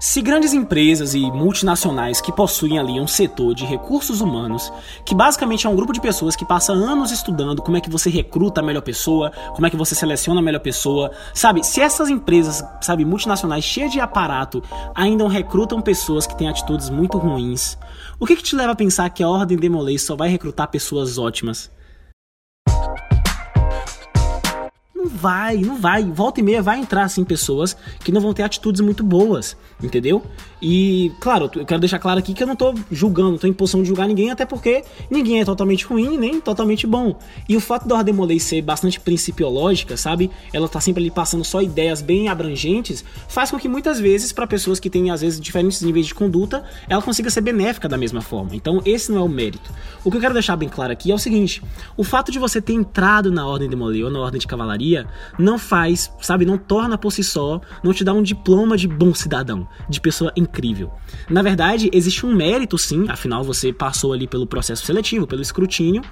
Se grandes empresas e multinacionais que possuem ali um setor de recursos humanos, que basicamente é um grupo de pessoas que passa anos estudando como é que você recruta a melhor pessoa, como é que você seleciona a melhor pessoa, sabe? Se essas empresas, sabe, multinacionais cheias de aparato ainda recrutam pessoas que têm atitudes muito ruins, o que, que te leva a pensar que a Ordem Demolei só vai recrutar pessoas ótimas? Não vai, não vai. Volta e meia vai entrar assim pessoas que não vão ter atitudes muito boas, entendeu? E, claro, eu quero deixar claro aqui que eu não tô julgando, não tô em posição de julgar ninguém, até porque ninguém é totalmente ruim nem totalmente bom. E o fato da Ordem Molei ser bastante principiológica, sabe? Ela tá sempre ali passando só ideias bem abrangentes, faz com que muitas vezes, para pessoas que têm às vezes diferentes níveis de conduta, ela consiga ser benéfica da mesma forma. Então, esse não é o mérito. O que eu quero deixar bem claro aqui é o seguinte: o fato de você ter entrado na Ordem de Molei ou na Ordem de Cavalaria não faz, sabe, não torna por si só, não te dá um diploma de bom cidadão, de pessoa incrível incrível. Na verdade, existe um mérito sim, afinal você passou ali pelo processo seletivo, pelo escrutínio,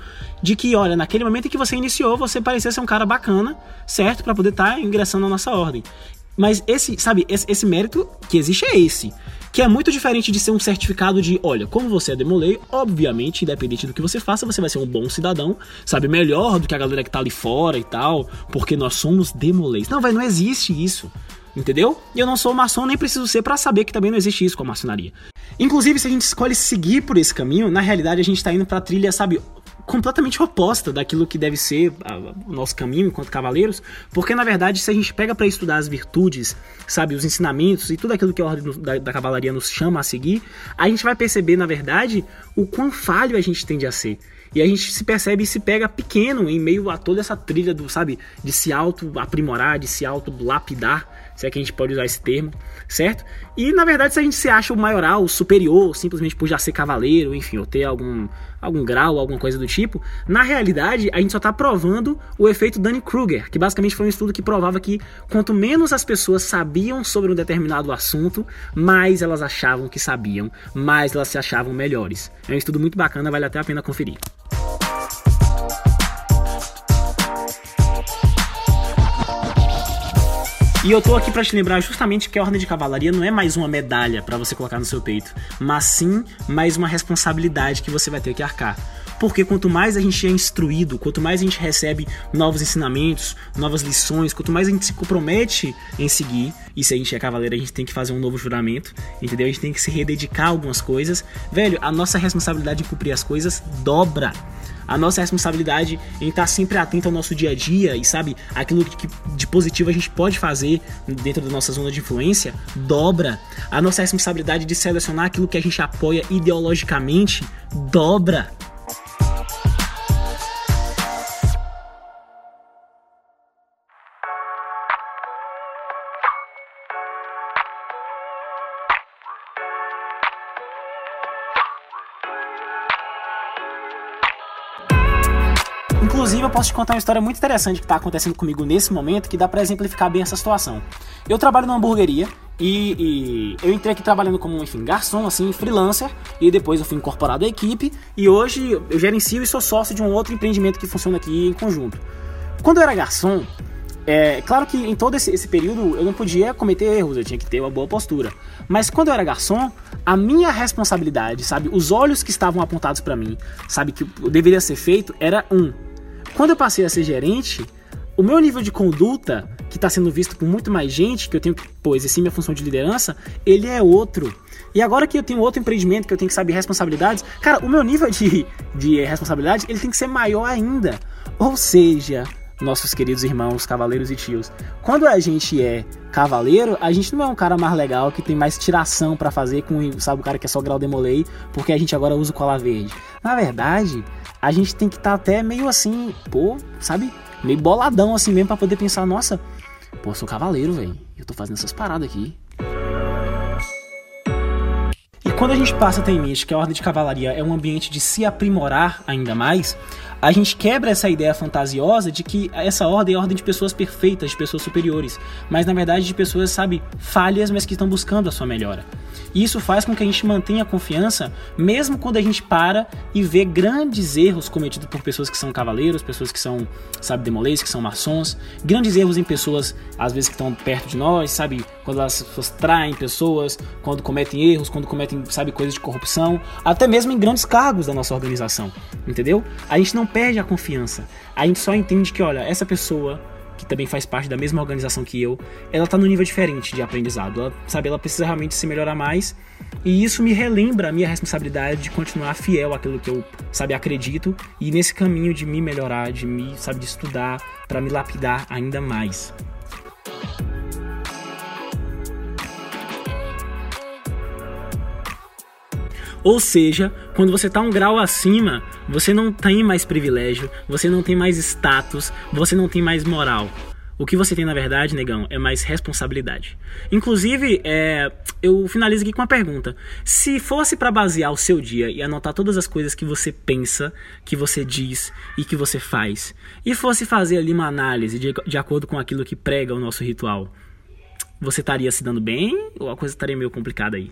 de que, olha, naquele momento em que você iniciou, você parecia ser um cara bacana, certo? Para poder estar tá ingressando na nossa ordem. Mas esse, sabe, esse, esse mérito que existe é esse que é muito diferente de ser um certificado de, olha, como você é demolei, obviamente, independente do que você faça, você vai ser um bom cidadão, sabe, melhor do que a galera que tá ali fora e tal, porque nós somos demoleis. Não, vai, não existe isso. Entendeu? E eu não sou maçom, nem preciso ser para saber que também não existe isso com a maçonaria. Inclusive, se a gente escolhe seguir por esse caminho, na realidade a gente tá indo pra trilha, sabe, completamente oposta daquilo que deve ser o nosso caminho enquanto cavaleiros, porque na verdade, se a gente pega para estudar as virtudes, sabe, os ensinamentos e tudo aquilo que a ordem da, da, cavalaria nos chama a seguir, a gente vai perceber, na verdade, o quão falho a gente tende a ser. E a gente se percebe e se pega pequeno em meio a toda essa trilha do, sabe, de se auto aprimorar, de se auto lapidar se é que a gente pode usar esse termo, certo? E na verdade, se a gente se acha o maioral, o superior, simplesmente por já ser cavaleiro, enfim, ou ter algum, algum grau, alguma coisa do tipo, na realidade, a gente só está provando o efeito Dunning-Kruger, que basicamente foi um estudo que provava que quanto menos as pessoas sabiam sobre um determinado assunto, mais elas achavam que sabiam, mais elas se achavam melhores. É um estudo muito bacana, vale até a pena conferir. E eu tô aqui para te lembrar justamente que a Ordem de Cavalaria não é mais uma medalha para você colocar no seu peito, mas sim mais uma responsabilidade que você vai ter que arcar. Porque quanto mais a gente é instruído, quanto mais a gente recebe novos ensinamentos, novas lições, quanto mais a gente se compromete em seguir, e se a gente é cavaleiro, a gente tem que fazer um novo juramento, entendeu? A gente tem que se rededicar a algumas coisas. Velho, a nossa responsabilidade em cumprir as coisas dobra a nossa responsabilidade em estar sempre atento ao nosso dia a dia e sabe aquilo que de positivo a gente pode fazer dentro da nossa zona de influência dobra. A nossa responsabilidade de selecionar aquilo que a gente apoia ideologicamente dobra. Inclusive, eu posso te contar uma história muito interessante que está acontecendo comigo nesse momento, que dá para exemplificar bem essa situação. Eu trabalho numa hamburgueria e, e, eu entrei aqui trabalhando como, enfim, garçom, assim, freelancer, e depois eu fui incorporado à equipe, e hoje eu gerencio e sou sócio de um outro empreendimento que funciona aqui em conjunto. Quando eu era garçom, é claro que em todo esse, esse, período eu não podia cometer erros, eu tinha que ter uma boa postura. Mas quando eu era garçom, a minha responsabilidade, sabe, os olhos que estavam apontados para mim, sabe, que deveria ser feito, era um, quando eu passei a ser gerente, o meu nível de conduta, que está sendo visto por muito mais gente, que eu tenho que pô, exercer minha função de liderança, ele é outro. E agora que eu tenho outro empreendimento, que eu tenho que saber responsabilidades, cara, o meu nível de, de responsabilidade, ele tem que ser maior ainda. Ou seja, nossos queridos irmãos, cavaleiros e tios. Quando a gente é cavaleiro, a gente não é um cara mais legal que tem mais tiração para fazer com, sabe, o cara que é só grau demolei, porque a gente agora usa o colar verde. Na verdade, a gente tem que estar tá até meio assim, pô, sabe? Meio boladão assim mesmo para poder pensar, nossa, pô, sou cavaleiro, velho. Eu tô fazendo essas paradas aqui. E quando a gente passa a ter em mente que a ordem de cavalaria é um ambiente de se aprimorar ainda mais, a gente quebra essa ideia fantasiosa de que essa ordem é a ordem de pessoas perfeitas, de pessoas superiores, mas na verdade de pessoas, sabe, falhas, mas que estão buscando a sua melhora. E isso faz com que a gente mantenha a confiança, mesmo quando a gente para e vê grandes erros cometidos por pessoas que são cavaleiros, pessoas que são, sabe, demolês, que são maçons, grandes erros em pessoas, às vezes, que estão perto de nós, sabe, quando elas pessoas traem pessoas, quando cometem erros, quando cometem, sabe, coisas de corrupção, até mesmo em grandes cargos da nossa organização, entendeu? A gente não perde a confiança, a gente só entende que, olha, essa pessoa que também faz parte da mesma organização que eu, ela tá num nível diferente de aprendizado. Ela, sabe, ela precisa realmente se melhorar mais. E isso me relembra a minha responsabilidade de continuar fiel àquilo que eu, sabe, acredito e nesse caminho de me melhorar, de me, sabe, de estudar para me lapidar ainda mais. Ou seja, quando você está um grau acima, você não tem mais privilégio, você não tem mais status, você não tem mais moral. O que você tem, na verdade, negão, é mais responsabilidade. Inclusive, é, eu finalizo aqui com uma pergunta. Se fosse para basear o seu dia e anotar todas as coisas que você pensa, que você diz e que você faz, e fosse fazer ali uma análise de, de acordo com aquilo que prega o nosso ritual, você estaria se dando bem ou a coisa estaria meio complicada aí?